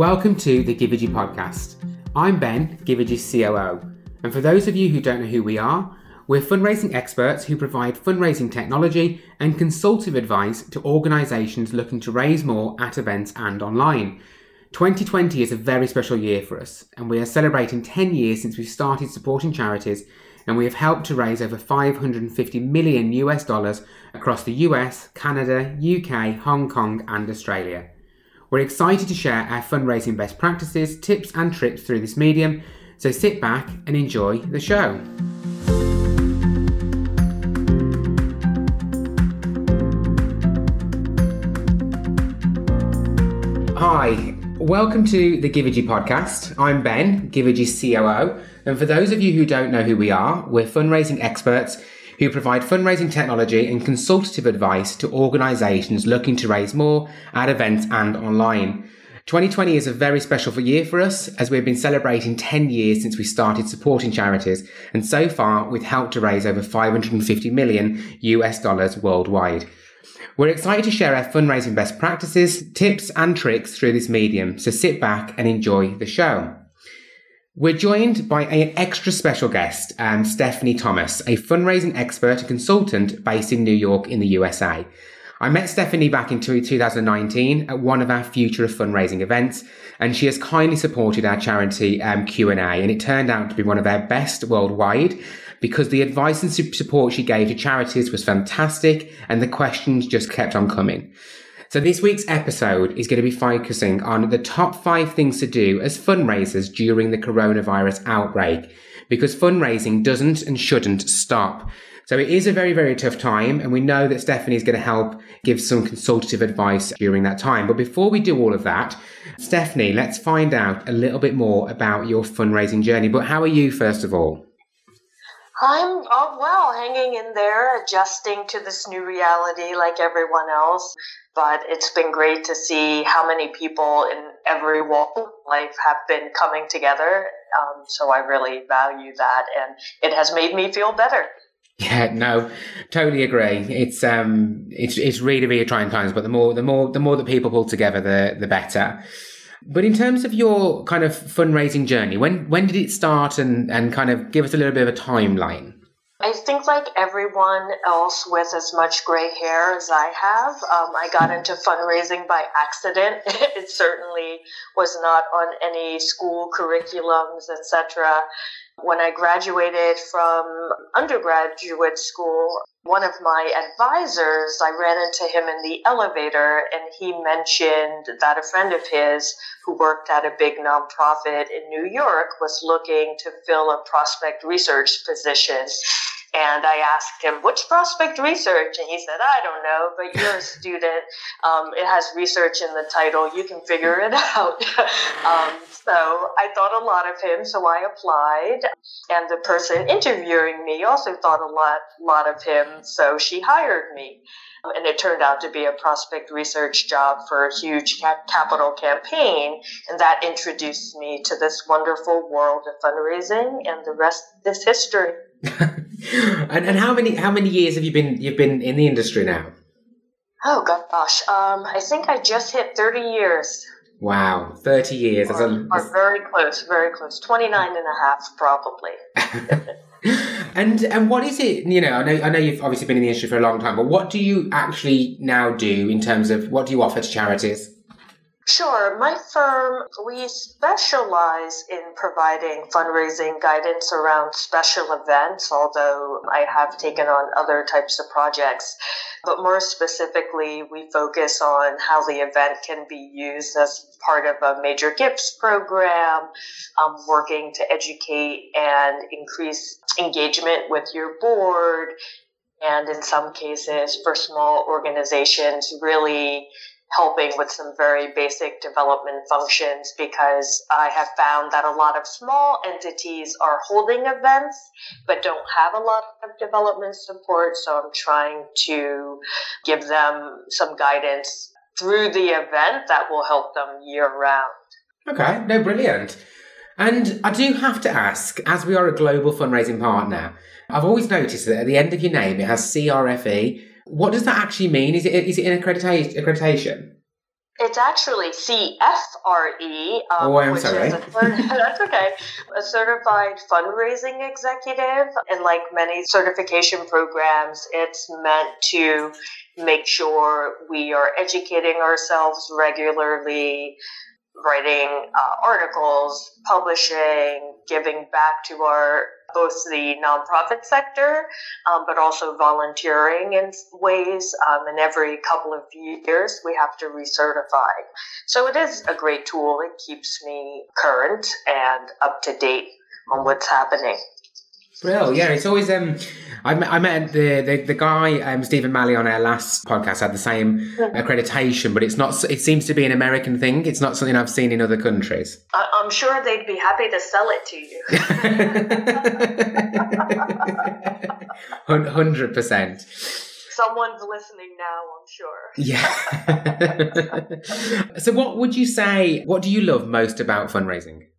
Welcome to the Givergy podcast. I'm Ben, Givergy's COO, and for those of you who don't know who we are, we're fundraising experts who provide fundraising technology and consultative advice to organisations looking to raise more at events and online. 2020 is a very special year for us, and we are celebrating 10 years since we started supporting charities, and we have helped to raise over 550 million US dollars across the US, Canada, UK, Hong Kong, and Australia. We're excited to share our fundraising best practices, tips, and tricks through this medium, so sit back and enjoy the show. Hi, welcome to the Givergy podcast. I'm Ben, Givergy's COO, and for those of you who don't know who we are, we're fundraising experts who provide fundraising technology and consultative advice to organisations looking to raise more at events and online. 2020 is a very special year for us as we've been celebrating 10 years since we started supporting charities, and so far we've helped to raise over 550 million US dollars worldwide. We're excited to share our fundraising best practices, tips, and tricks through this medium, so sit back and enjoy the show. We're joined by an extra special guest, um, Stephanie Thomas, a fundraising expert and consultant based in New York in the USA. I met Stephanie back in 2019 at one of our Future of Fundraising events, and she has kindly supported our charity um, Q&A, and it turned out to be one of our best worldwide because the advice and support she gave to charities was fantastic, and the questions just kept on coming. So this week's episode is going to be focusing on the top five things to do as fundraisers during the coronavirus outbreak, because fundraising doesn't and shouldn't stop. So it is a very, very tough time, and we know that Stephanie is going to help give some consultative advice during that time. But before we do all of that, Stephanie, let's find out a little bit more about your fundraising journey. But how are you, first of all? I'm oh, well, hanging in there, adjusting to this new reality like everyone else. But it's been great to see how many people in every walk of life have been coming together. Um, so I really value that, and it has made me feel better. Yeah, no, totally agree. It's um, it's it's really really trying times, but the more the more the more that people pull together, the the better. But in terms of your kind of fundraising journey, when when did it start, and and kind of give us a little bit of a timeline? I think, like everyone else with as much gray hair as I have, um, I got into fundraising by accident. it certainly was not on any school curriculums, etc. When I graduated from undergraduate school, one of my advisors, I ran into him in the elevator and he mentioned that a friend of his who worked at a big nonprofit in New York was looking to fill a prospect research position. And I asked him, which prospect research? And he said, I don't know, but you're a student. Um, it has research in the title. You can figure it out. um, so I thought a lot of him, so I applied. And the person interviewing me also thought a lot, lot of him, so she hired me. And it turned out to be a prospect research job for a huge capital campaign. And that introduced me to this wonderful world of fundraising, and the rest is history. and, and how many how many years have you been you've been in the industry now? Oh gosh, um, I think I just hit thirty years. Wow, 30 years. Or, a, or very close, very close. 29 and a half, probably. and and what is it, you know, I know, I know you've obviously been in the industry for a long time, but what do you actually now do in terms of what do you offer to charities? Sure. My firm, we specialize in providing fundraising guidance around special events, although I have taken on other types of projects. But more specifically, we focus on how the event can be used as part of a major gifts program, um, working to educate and increase engagement with your board, and in some cases, for small organizations, really helping with some very basic development functions because I have found that a lot of small entities are holding events but don't have a lot of development support. So I'm trying to give them some guidance through the event that will help them year round. Okay, no, brilliant. And I do have to ask, as we are a global fundraising partner, I've always noticed that at the end of your name it has CRFE what does that actually mean? Is it is it an accreditation? accreditation? It's actually CFRE. Um, oh, I'm sorry. A, that's okay. A certified fundraising executive. And like many certification programs, it's meant to make sure we are educating ourselves regularly, writing uh, articles, publishing, giving back to our both the nonprofit sector, um, but also volunteering in ways. Um, and every couple of years, we have to recertify. So it is a great tool. It keeps me current and up to date on what's happening. Well, yeah, it's always um. I met, I met the, the the guy um, Stephen Malley on our last podcast had the same accreditation, but it's not. It seems to be an American thing. It's not something I've seen in other countries. I'm sure they'd be happy to sell it to you. Hundred percent. Someone's listening now, I'm sure. Yeah. so, what would you say? What do you love most about fundraising?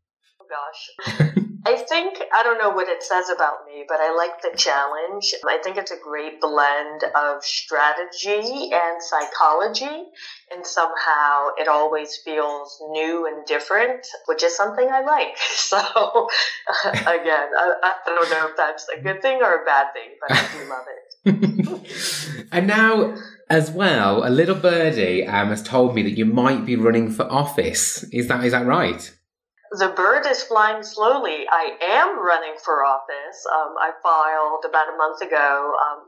Gosh. I think, I don't know what it says about me, but I like the challenge. I think it's a great blend of strategy and psychology, and somehow it always feels new and different, which is something I like. So, again, I, I don't know if that's a good thing or a bad thing, but I do love it. and now, as well, a little birdie um, has told me that you might be running for office. Is that is that right? The bird is flying slowly. I am running for office. Um, I filed about a month ago. Um,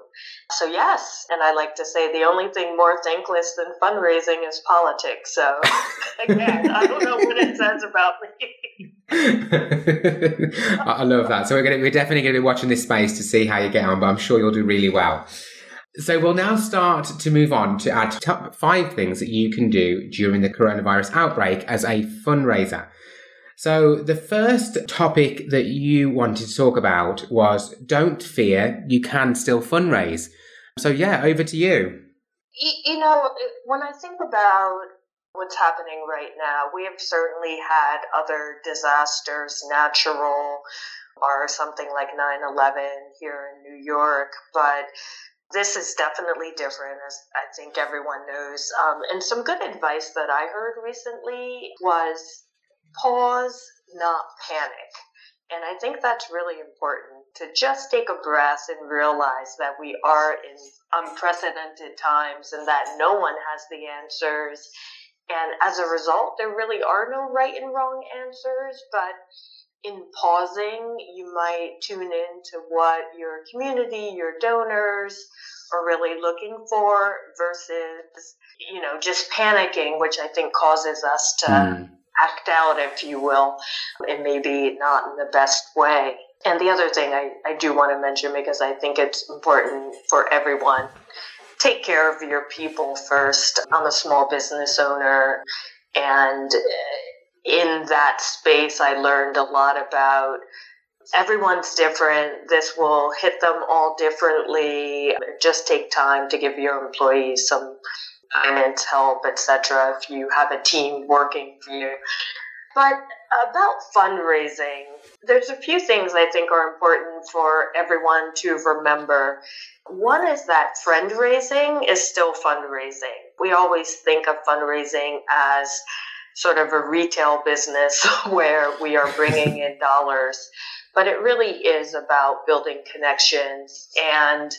so, yes, and I like to say the only thing more thankless than fundraising is politics. So, again, I don't know what it says about me. I love that. So we're to, we're definitely going to be watching this space to see how you get on, but I'm sure you'll do really well. So we'll now start to move on to our top five things that you can do during the coronavirus outbreak as a fundraiser. So, the first topic that you wanted to talk about was don't fear, you can still fundraise. So, yeah, over to you. You know, when I think about what's happening right now, we have certainly had other disasters, natural or something like 9 11 here in New York, but this is definitely different, as I think everyone knows. Um, and some good advice that I heard recently was pause, not panic. And I think that's really important to just take a breath and realize that we are in unprecedented times and that no one has the answers. And as a result, there really are no right and wrong answers, but in pausing, you might tune in to what your community, your donors are really looking for versus, you know, just panicking, which I think causes us to. Mm act out, if you will, and maybe not in the best way. And the other thing I, I do want to mention because I think it's important for everyone take care of your people first. I'm a small business owner, and eh, in that space, I learned a lot about everyone's different. This will hit them all differently. Just take time to give your employees some finance help, etc. If you have a team working for you. But about fundraising, there's a few things I think are important for everyone to remember. One is that friend raising is still fundraising. We always think of fundraising as sort of a retail business where we are bringing in dollars, but it really is about building connections and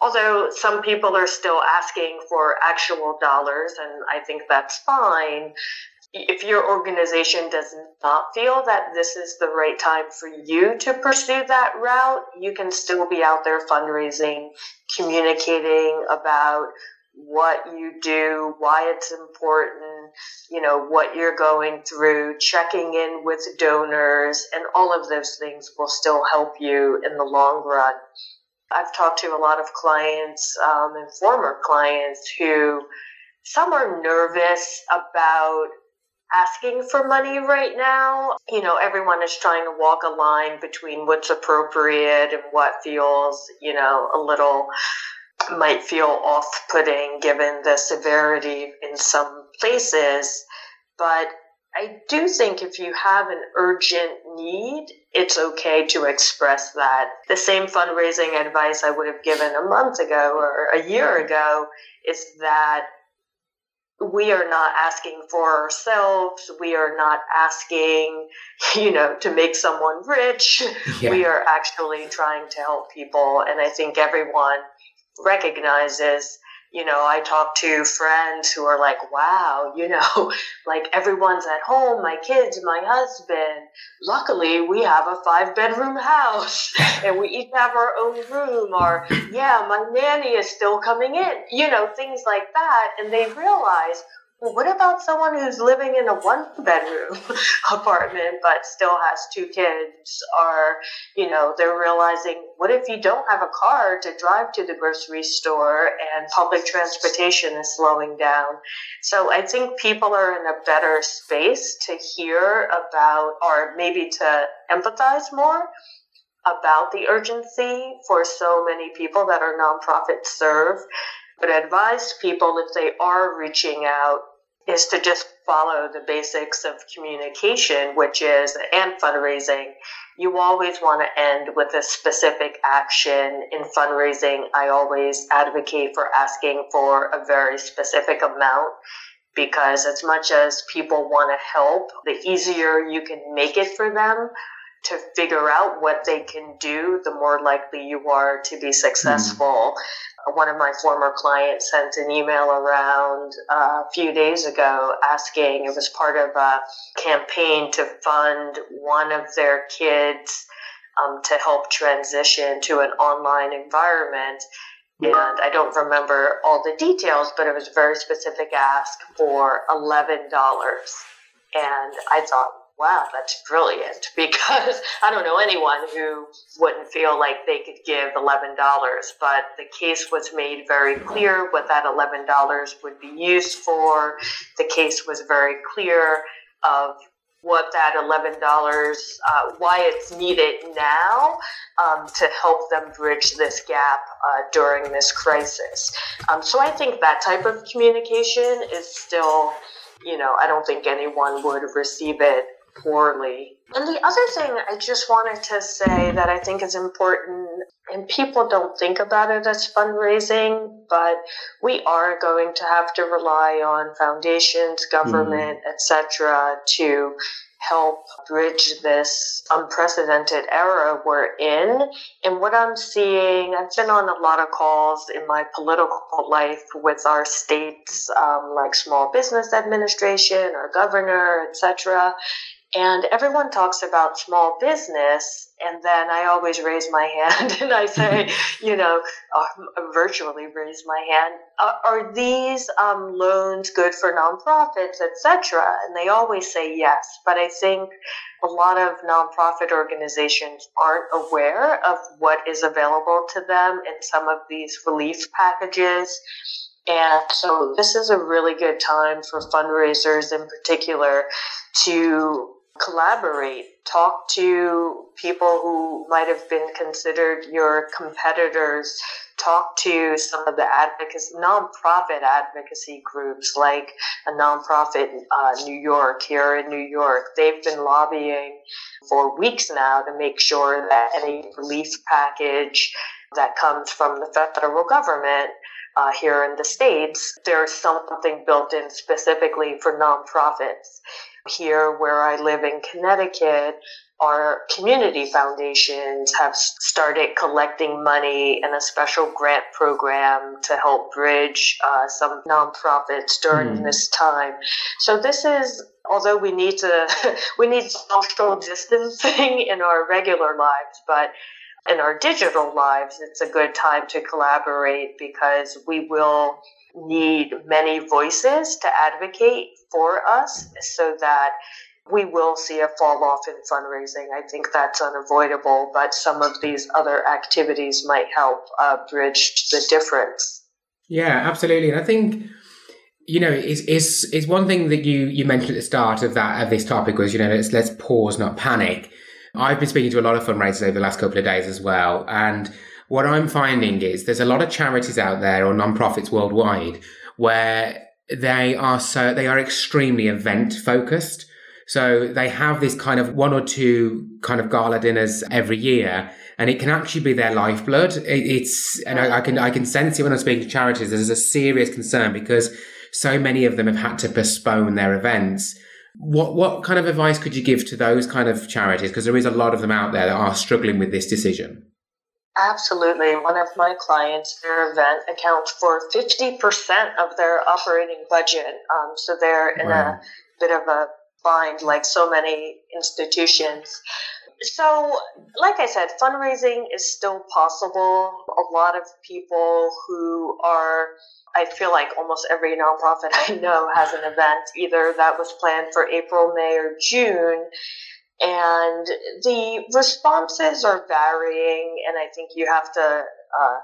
although some people are still asking for actual dollars, and I think that's fine, if your organization does not feel that this is the right time for you to pursue that route, you can still be out there fundraising, communicating about what you do, why it's important, you know, what you're going through, checking in with donors, and all of those things will still help you in the long run. I've talked to a lot of clients um, and former clients who some are nervous about asking for money right now. You know, everyone is trying to walk a line between what's appropriate and what feels, you know, a little might feel off putting given the severity in some places. But I do think if you have an urgent need, it's okay to express that. The same fundraising advice I would have given a month ago or a year ago is that we are not asking for ourselves. We are not asking, you know, to make someone rich. Yeah. We are actually trying to help people. And I think everyone recognizes you know, I talk to friends who are like, wow, you know, like everyone's at home, my kids, my husband. Luckily, we have a five bedroom house and we each have our own room. Or, yeah, my nanny is still coming in, you know, things like that. And they realize, well, what about someone who's living in a one bedroom apartment but still has two kids? Or, you know, they're realizing, what if you don't have a car to drive to the grocery store and public transportation is slowing down? So I think people are in a better space to hear about, or maybe to empathize more about the urgency for so many people that our nonprofits serve but advise people if they are reaching out is to just follow the basics of communication, which is, and fundraising. You always want to end with a specific action. In fundraising, I always advocate for asking for a very specific amount because, as much as people want to help, the easier you can make it for them to figure out what they can do, the more likely you are to be successful. Mm one of my former clients sent an email around uh, a few days ago asking, it was part of a campaign to fund one of their kids um, to help transition to an online environment. And I don't remember all the details, but it was a very specific ask for $11. And I thought, wow, that's brilliant because I don't know anyone who wouldn't feel like they could give $11, but the case was made very clear what that $11 would be used for. The case was very clear of what that $11, uh, why it's needed now um, to help them bridge this gap uh, during this crisis. Um, so I think that type of communication is still, you know, I don't think anyone would receive it poorly. And the other thing I just wanted to say that I think is important, and people don't think about it as fundraising, but we are going to have to rely on foundations, government, mm. etc., to help bridge this unprecedented era we're in. And what I'm seeing, I've been on a lot of calls in my political life with our states, um, like Small Business Administration, our governor, etc. And everyone talks about small business, and then I always raise my hand and I say, you know, uh, virtually raise my hand. Uh, are these um, loans good for nonprofits, etc.? And they always say yes. But I think a lot of nonprofit organizations aren't aware of what is available to them in some of these relief packages. And so this is a really good time for fundraisers in particular to collaborate, talk to people who might have been considered your competitors, talk to some of the advocacy, nonprofit advocacy groups like a nonprofit uh, New York here in New York. They've been lobbying for weeks now to make sure that any relief package that comes from the federal government uh, here in the States, there's something built in specifically for nonprofits. Here, where I live in Connecticut, our community foundations have started collecting money in a special grant program to help bridge uh, some nonprofits during mm. this time. So this is although we need to we need social distancing in our regular lives, but in our digital lives, it's a good time to collaborate because we will need many voices to advocate for us so that we will see a fall off in fundraising. I think that's unavoidable, but some of these other activities might help uh, bridge the difference. Yeah, absolutely. And I think you know, is is is one thing that you you mentioned at the start of that of this topic was you know let's let's pause, not panic. I've been speaking to a lot of fundraisers over the last couple of days as well, and what I'm finding is there's a lot of charities out there or nonprofits worldwide where they are so they are extremely event focused. So they have this kind of one or two kind of gala dinners every year, and it can actually be their lifeblood. It, it's and I, I, can I can sense it when I'm speaking to charities. There's a serious concern because so many of them have had to postpone their events. What what kind of advice could you give to those kind of charities? Because there is a lot of them out there that are struggling with this decision. Absolutely. One of my clients, their event accounts for 50% of their operating budget. Um, so they're in wow. a bit of a bind, like so many institutions. So, like I said, fundraising is still possible. A lot of people who are, I feel like almost every nonprofit I know has an event either that was planned for April, May, or June. And the responses are varying, and I think you have to, uh,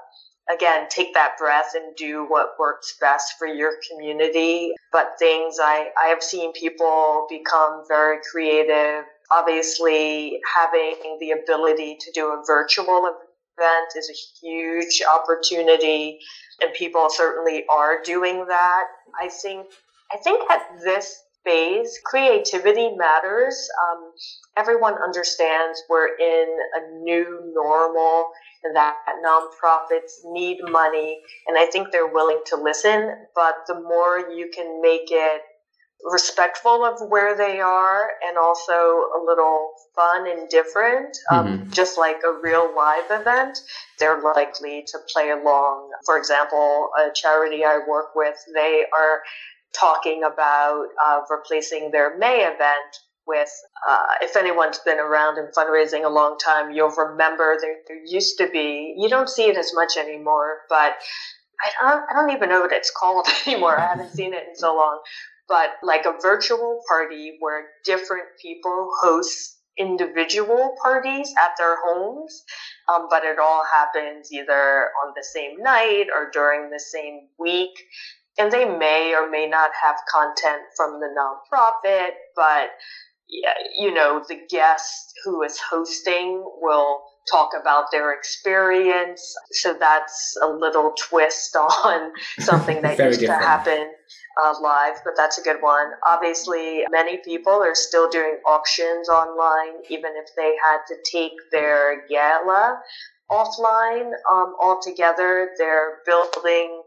again, take that breath and do what works best for your community. But things I, I have seen people become very creative Obviously, having the ability to do a virtual event is a huge opportunity, and people certainly are doing that. I think, I think at this phase, creativity matters. Um, everyone understands we're in a new normal and that nonprofits need money, and I think they're willing to listen. But the more you can make it respectful of where they are and also a little fun and different, um, mm-hmm. just like a real live event, they're likely to play along. For example, a charity I work with, they are talking about uh, replacing their May event with, uh, if anyone's been around in fundraising a long time, you'll remember there, there used to be, you don't see it as much anymore, but I don't, I don't even know what it's called anymore. I haven't seen it in so long but like a virtual party where different people host individual parties at their homes, um, but it all happens either on the same night or during the same week. And they may or may not have content from the nonprofit, but you know, the guest who is hosting will talk about their experience. So that's a little twist on something that used different. to happen uh, live, but that's a good one. Obviously, many people are still doing auctions online, even if they had to take their gala offline um, altogether. They're building,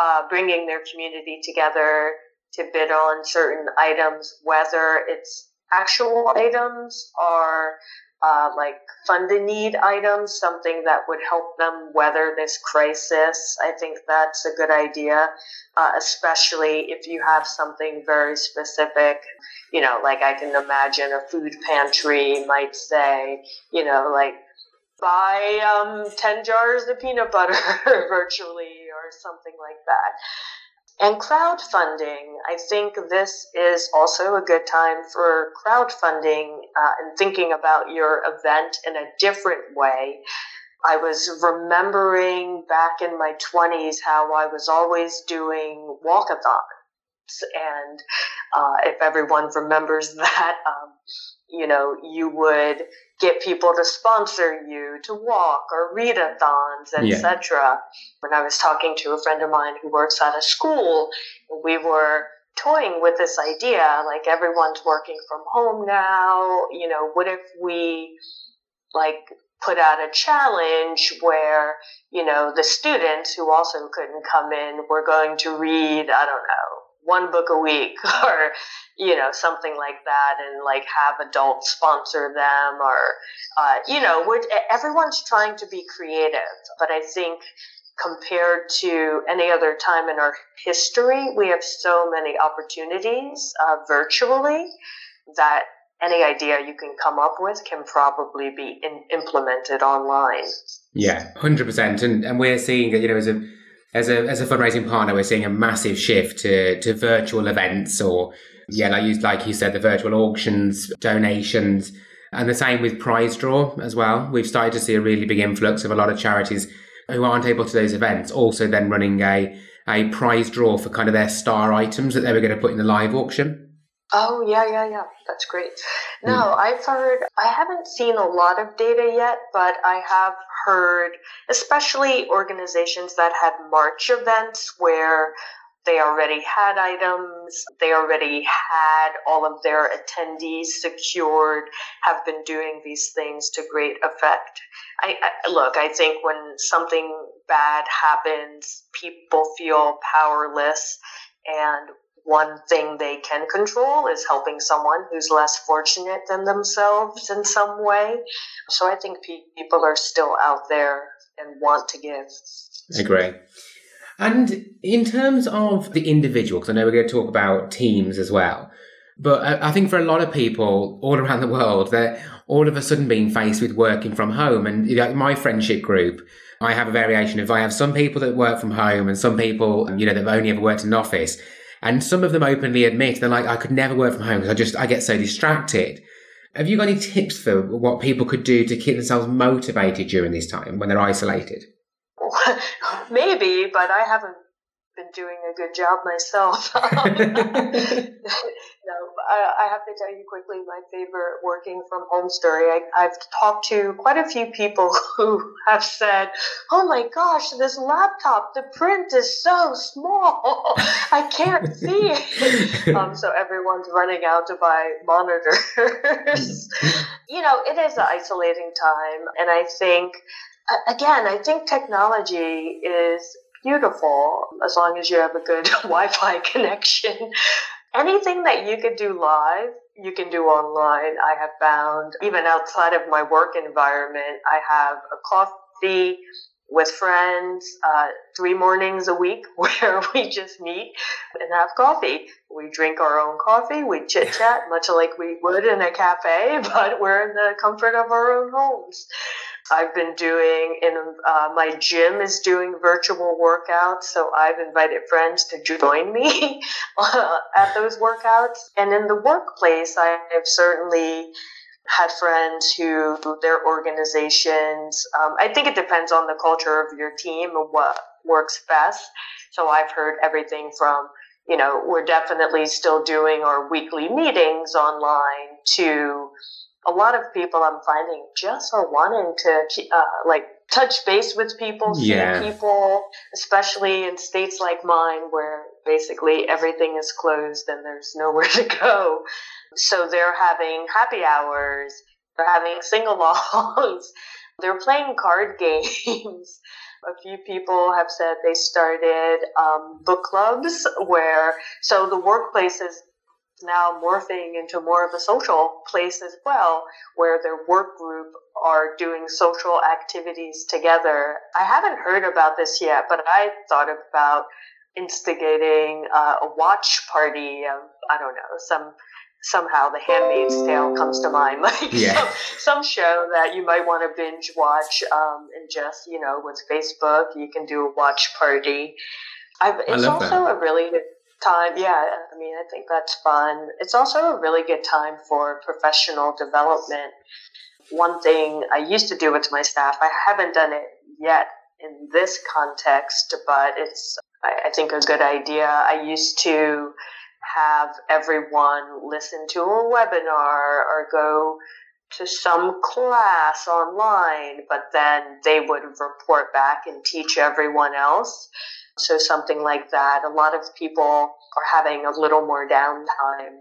uh, bringing their community together to bid on certain items, whether it's actual items or uh, like funded need items, something that would help them weather this crisis. I think that's a good idea, uh, especially if you have something very specific. You know, like I can imagine a food pantry might say, you know, like buy um, 10 jars of peanut butter virtually or something like that. And crowdfunding, I think this is also a good time for crowdfunding uh, and thinking about your event in a different way. I was remembering back in my 20s how I was always doing walkathons. And uh, if everyone remembers that, um, you know, you would get people to sponsor you to walk or readathons, etc. Yeah. When I was talking to a friend of mine who works at a school, we were toying with this idea like everyone's working from home now, you know, what if we like put out a challenge where, you know, the students who also couldn't come in were going to read, I don't know, one book a week or you know something like that and like have adults sponsor them or uh, you know everyone's trying to be creative but i think compared to any other time in our history we have so many opportunities uh, virtually that any idea you can come up with can probably be in, implemented online. Yeah 100% and, and we're seeing that you know as a as a as a fundraising partner, we're seeing a massive shift to to virtual events or yeah, like you like you said, the virtual auctions, donations, and the same with prize draw as well. We've started to see a really big influx of a lot of charities who aren't able to those events, also then running a a prize draw for kind of their star items that they were going to put in the live auction. Oh yeah, yeah, yeah. That's great. No, mm. I've heard. I haven't seen a lot of data yet, but I have heard, especially organizations that had March events where they already had items, they already had all of their attendees secured, have been doing these things to great effect. I, I, look, I think when something bad happens, people feel powerless And one thing they can control is helping someone who's less fortunate than themselves in some way. So I think people are still out there and want to give. I Agree. And in terms of the individual, because I know we're going to talk about teams as well, but I think for a lot of people all around the world, they're all of a sudden being faced with working from home. And you know, my friendship group, I have a variation of I have some people that work from home and some people, you know, that have only ever worked in an office. And some of them openly admit they're like, I could never work from home because I just, I get so distracted. Have you got any tips for what people could do to keep themselves motivated during this time when they're isolated? Maybe, but I haven't been doing a good job myself. no, I, I, have to tell you quickly my favorite working from home story. I, I've talked to quite a few people who have said, "Oh my gosh, this laptop, the print is so small, I can't see it." um, so everyone's running out to buy monitors. you know, it is an isolating time, and I think again, I think technology is beautiful as long as you have a good Wi Fi connection anything that you could do live, you can do online. I have found, even outside of my work environment, I have a coffee with friends uh, three mornings a week where we just meet and have coffee. We drink our own coffee, we chit chat, much like we would in a cafe, but we're in the comfort of our own homes. I've been doing in uh, my gym is doing virtual workouts, so I've invited friends to join me at those workouts. And in the workplace, I have certainly had friends who their organizations. Um, I think it depends on the culture of your team and what works best. So I've heard everything from you know we're definitely still doing our weekly meetings online to a lot of people I'm finding just are wanting to uh, like touch base with people, see yeah. people, especially in states like mine where basically everything is closed and there's nowhere to go. So they're having happy hours, they're having sing-alongs, they're playing card games. A few people have said they started um, book clubs where, so the workplace is now morphing into more of a social place as well, where their work group are doing social activities together. I haven't heard about this yet, but I thought about instigating uh, a watch party of, I don't know, some somehow the handmaid's tale comes to mind like yeah. some, some, show that you might want to binge watch um, and just you know with facebook you can do a watch party I've, it's also that. a really time. Yeah, I mean, I think that's fun. It's also a really good time for professional development. One thing I used to do with my staff, I haven't done it yet in this context, but it's, I, think, a good idea. I used to have everyone listen to a webinar or go to some class online, but then they would report back and teach everyone else. So something like that. A lot of people are having a little more downtime.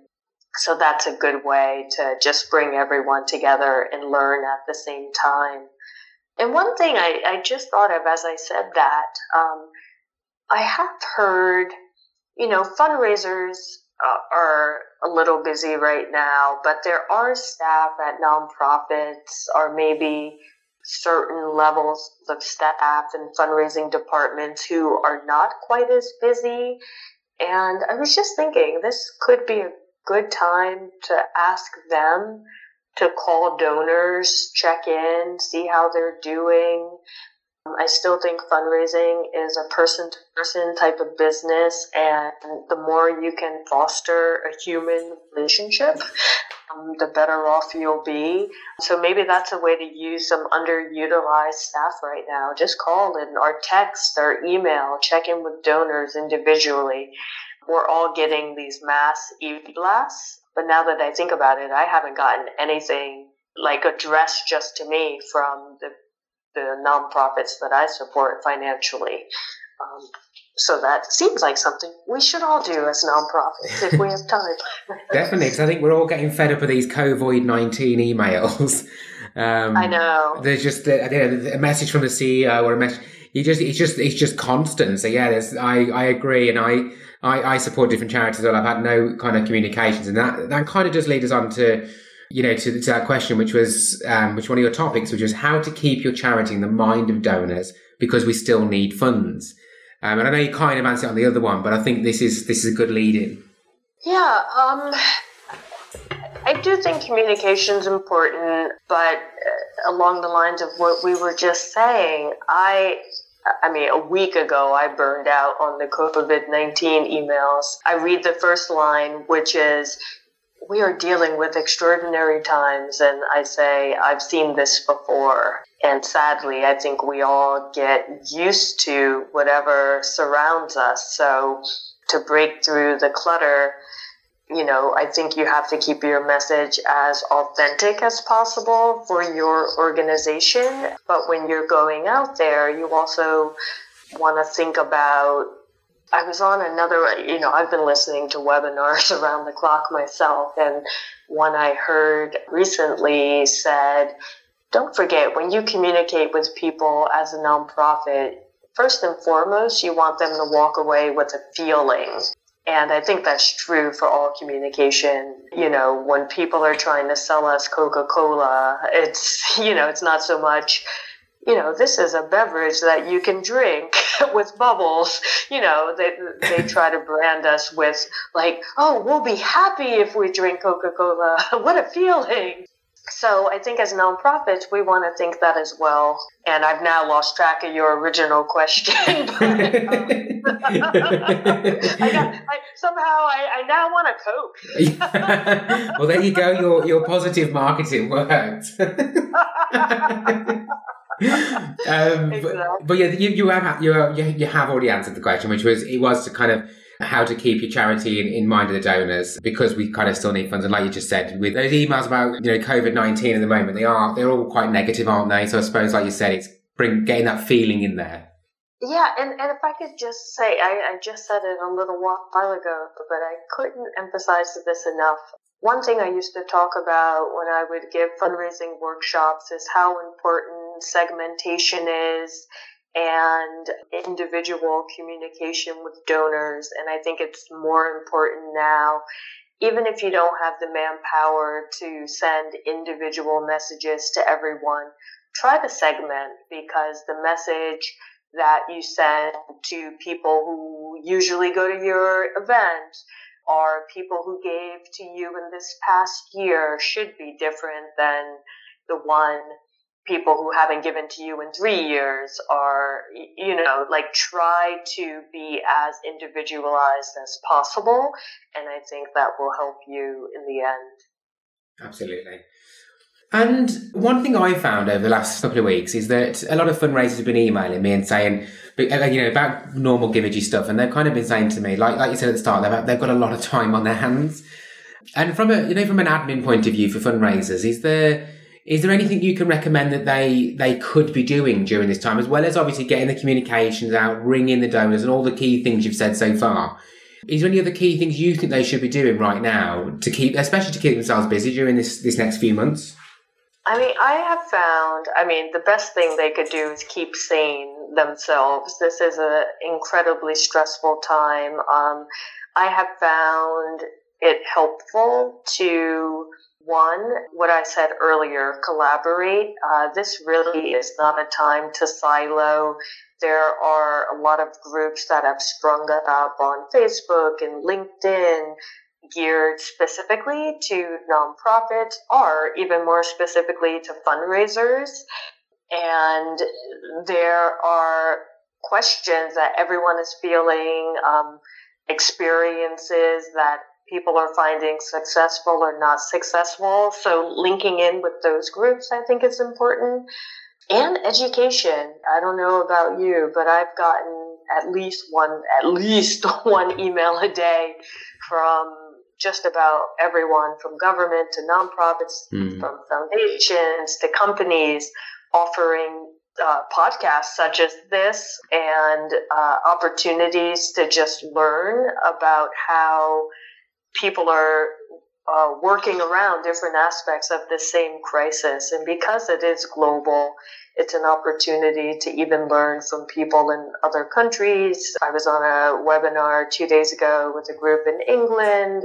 So that's a good way to just bring everyone together and learn at the same time. And one thing I, I just thought of as I said that, um, I have heard, you know, fundraisers uh, are a little busy right now, but there are staff at nonprofits or maybe certain levels of staff and fundraising departments who are not quite as busy. And I was just thinking this could be a good time to ask them to call donors, check in, see how they're doing. I still think fundraising is a person to person type of business, and the more you can foster a human relationship, um, the better off you'll be. So maybe that's a way to use some underutilized staff right now. Just call in or text or email, check in with donors individually. We're all getting these mass e-blasts, but now that I think about it, I haven't gotten anything like addressed just to me from the the nonprofits that I support financially. Um, so that seems like something we should all do as nonprofits if we have time. Definitely, because I think we're all getting fed up with these COVID 19 emails. Um, I know. There's just a, a, message from the CEO or a message. you just it's just it's just constant. So yeah, there's I I agree, and I. I, I support different charities. Well, I've had no kind of communications, and that that kind of does lead us on to you know, to, to that question, which was, um, which one of your topics, which was how to keep your charity in the mind of donors because we still need funds. Um, and I know you kind of answered on the other one, but I think this is this is a good lead in. Yeah, um, I do think communication is important, but uh, along the lines of what we were just saying, I I mean, a week ago, I burned out on the COVID 19 emails. I read the first line, which is, We are dealing with extraordinary times. And I say, I've seen this before. And sadly, I think we all get used to whatever surrounds us. So to break through the clutter, you know, I think you have to keep your message as authentic as possible for your organization. But when you're going out there, you also want to think about. I was on another, you know, I've been listening to webinars around the clock myself, and one I heard recently said, don't forget when you communicate with people as a nonprofit, first and foremost, you want them to walk away with a feeling and I think that's true for all communication. You know, when people are trying to sell us Coca Cola, it's, you know, it's not so much, you know, this is a beverage that you can drink with bubbles. You know, they, they try to brand us with, like, oh, we'll be happy if we drink Coca Cola. what a feeling. So I think as nonprofits, we want to think that as well. And I've now lost track of your original question. but, um, I got, I, somehow I, I, now want a Coke. well, there you go. Your your positive marketing worked. Um, exactly. but, but, yeah, you, you have you, you have already answered the question, which was it was to kind of how to keep your charity in, in mind of the donors because we kind of still need funds. And like you just said, with those emails about, you know, COVID-19 at the moment, they are, they're all quite negative, aren't they? So I suppose, like you said, it's bring, getting that feeling in there. Yeah, and, and if I could just say, I, I just said it a little while ago, but I couldn't emphasize this enough. One thing I used to talk about when I would give fundraising workshops is how important segmentation is and individual communication with donors. And I think it's more important now, even if you don't have the manpower to send individual messages to everyone, try to segment because the message that you send to people who usually go to your event or people who gave to you in this past year should be different than the one people who haven't given to you in three years are, you know, like try to be as individualized as possible. And I think that will help you in the end. Absolutely. And one thing I found over the last couple of weeks is that a lot of fundraisers have been emailing me and saying, uh, you know, about normal Givergy stuff, and they've kind of been saying to me, like like you said at the start, they've they've got a lot of time on their hands. And from a you know from an admin point of view for fundraisers, is there is there anything you can recommend that they they could be doing during this time, as well as obviously getting the communications out, ringing the donors, and all the key things you've said so far? Is there any other key things you think they should be doing right now to keep, especially to keep themselves busy during this this next few months? I mean, I have found. I mean, the best thing they could do is keep sane themselves. This is an incredibly stressful time. Um, I have found it helpful to one, what I said earlier, collaborate. Uh, this really is not a time to silo. There are a lot of groups that have sprung up on Facebook and LinkedIn geared specifically to nonprofits or even more specifically to fundraisers. And there are questions that everyone is feeling, um, experiences that people are finding successful or not successful. So linking in with those groups, I think is important. And education. I don't know about you, but I've gotten at least one, at least one email a day from just about everyone from government to nonprofits, mm. from foundations to companies offering uh, podcasts such as this and uh, opportunities to just learn about how people are uh, working around different aspects of the same crisis. And because it is global, it's an opportunity to even learn from people in other countries. I was on a webinar two days ago with a group in England,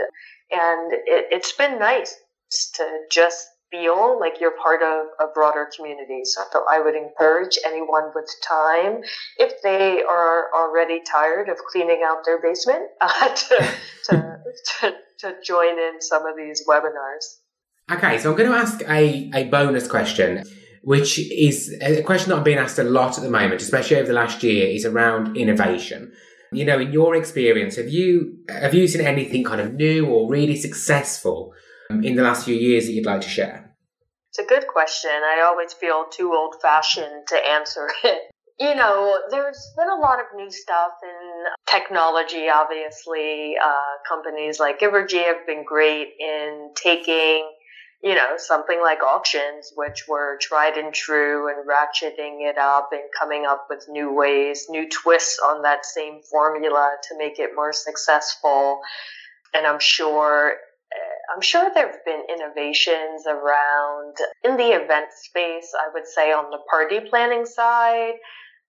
and it, it's been nice to just feel like you're part of a broader community. So I would encourage anyone with time, if they are already tired of cleaning out their basement, uh, to, to, to, to join in some of these webinars. Okay, so I'm going to ask a, a bonus question, which is a question that I'm being asked a lot at the moment, especially over the last year, is around innovation. You know, in your experience, have you have you seen anything kind of new or really successful in the last few years that you'd like to share? It's a good question. I always feel too old fashioned to answer it. You know, there's been a lot of new stuff in technology, obviously. Uh, companies like Givergy have been great in taking, you know, something like auctions, which were tried and true, and ratcheting it up and coming up with new ways, new twists on that same formula to make it more successful. And I'm sure I'm sure there have been innovations around in the event space, I would say on the party planning side.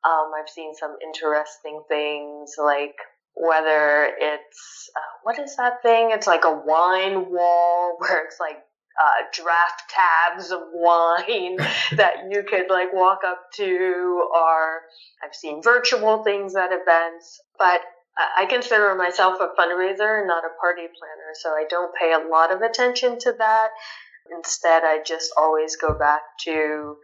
Um, I've seen some interesting things like whether it's, uh, what is that thing? It's like a wine wall where it's like uh, draft tabs of wine that you could like walk up to, or I've seen virtual things at events. But I consider myself a fundraiser, not a party planner, so I don't pay a lot of attention to that. Instead, I just always go back to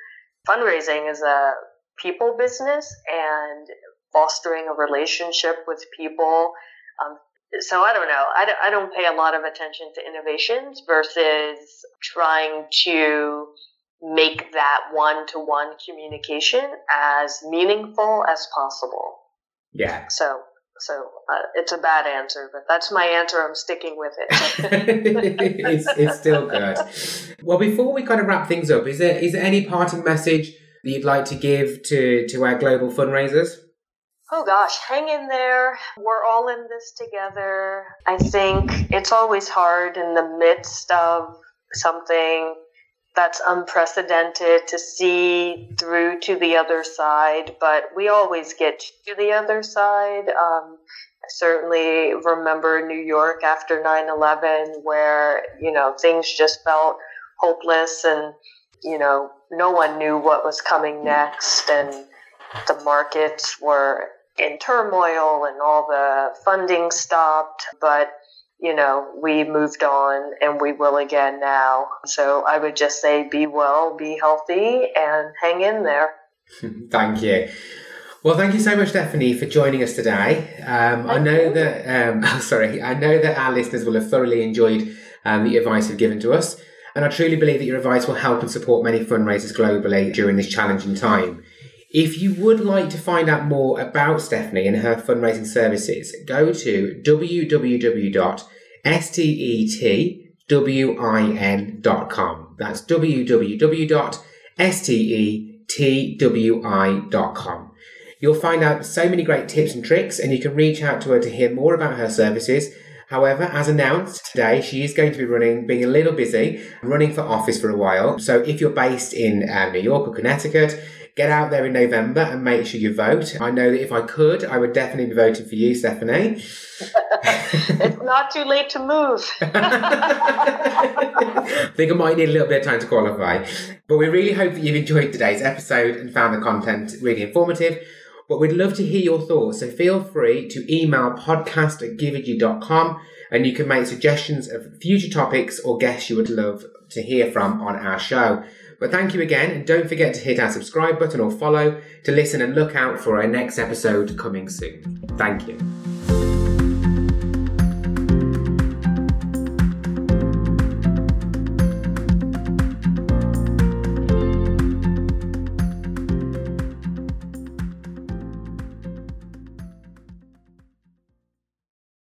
fundraising as a people business and fostering a relationship with people. Um, so I don't know. I don't, I don't pay a lot of attention to innovations versus trying to make that one to one communication as meaningful as possible. Yeah. So so uh, it's a bad answer, but that's my answer. I'm sticking with it. it's, it's still good. Well, before we kind of wrap things up, is there is there any parting message that you'd like to give to to our global fundraisers? Oh gosh, hang in there. We're all in this together. I think it's always hard in the midst of something that's unprecedented to see through to the other side, but we always get to the other side. Um, I certainly remember New York after 9 11, where, you know, things just felt hopeless and, you know, no one knew what was coming next, and the markets were in turmoil and all the funding stopped. But you know, we moved on and we will again now. So I would just say be well, be healthy, and hang in there. thank you. Well, thank you so much, Stephanie, for joining us today. Um, I know you. that, um, oh, sorry, I know that our listeners will have thoroughly enjoyed um, the advice you've given to us. And I truly believe that your advice will help and support many fundraisers globally during this challenging time. If you would like to find out more about Stephanie and her fundraising services, go to www.stetwin.com. That's www.stetwi.com. You'll find out so many great tips and tricks, and you can reach out to her to hear more about her services. However, as announced today, she is going to be running, being a little busy, running for office for a while. So if you're based in uh, New York or Connecticut, Get out there in November and make sure you vote. I know that if I could, I would definitely be voting for you, Stephanie. it's not too late to move. I think I might need a little bit of time to qualify. But we really hope that you've enjoyed today's episode and found the content really informative. But we'd love to hear your thoughts, so feel free to email podcast at givergy.com and you can make suggestions of future topics or guests you would love to hear from on our show. But thank you again, and don't forget to hit our subscribe button or follow to listen and look out for our next episode coming soon. Thank you.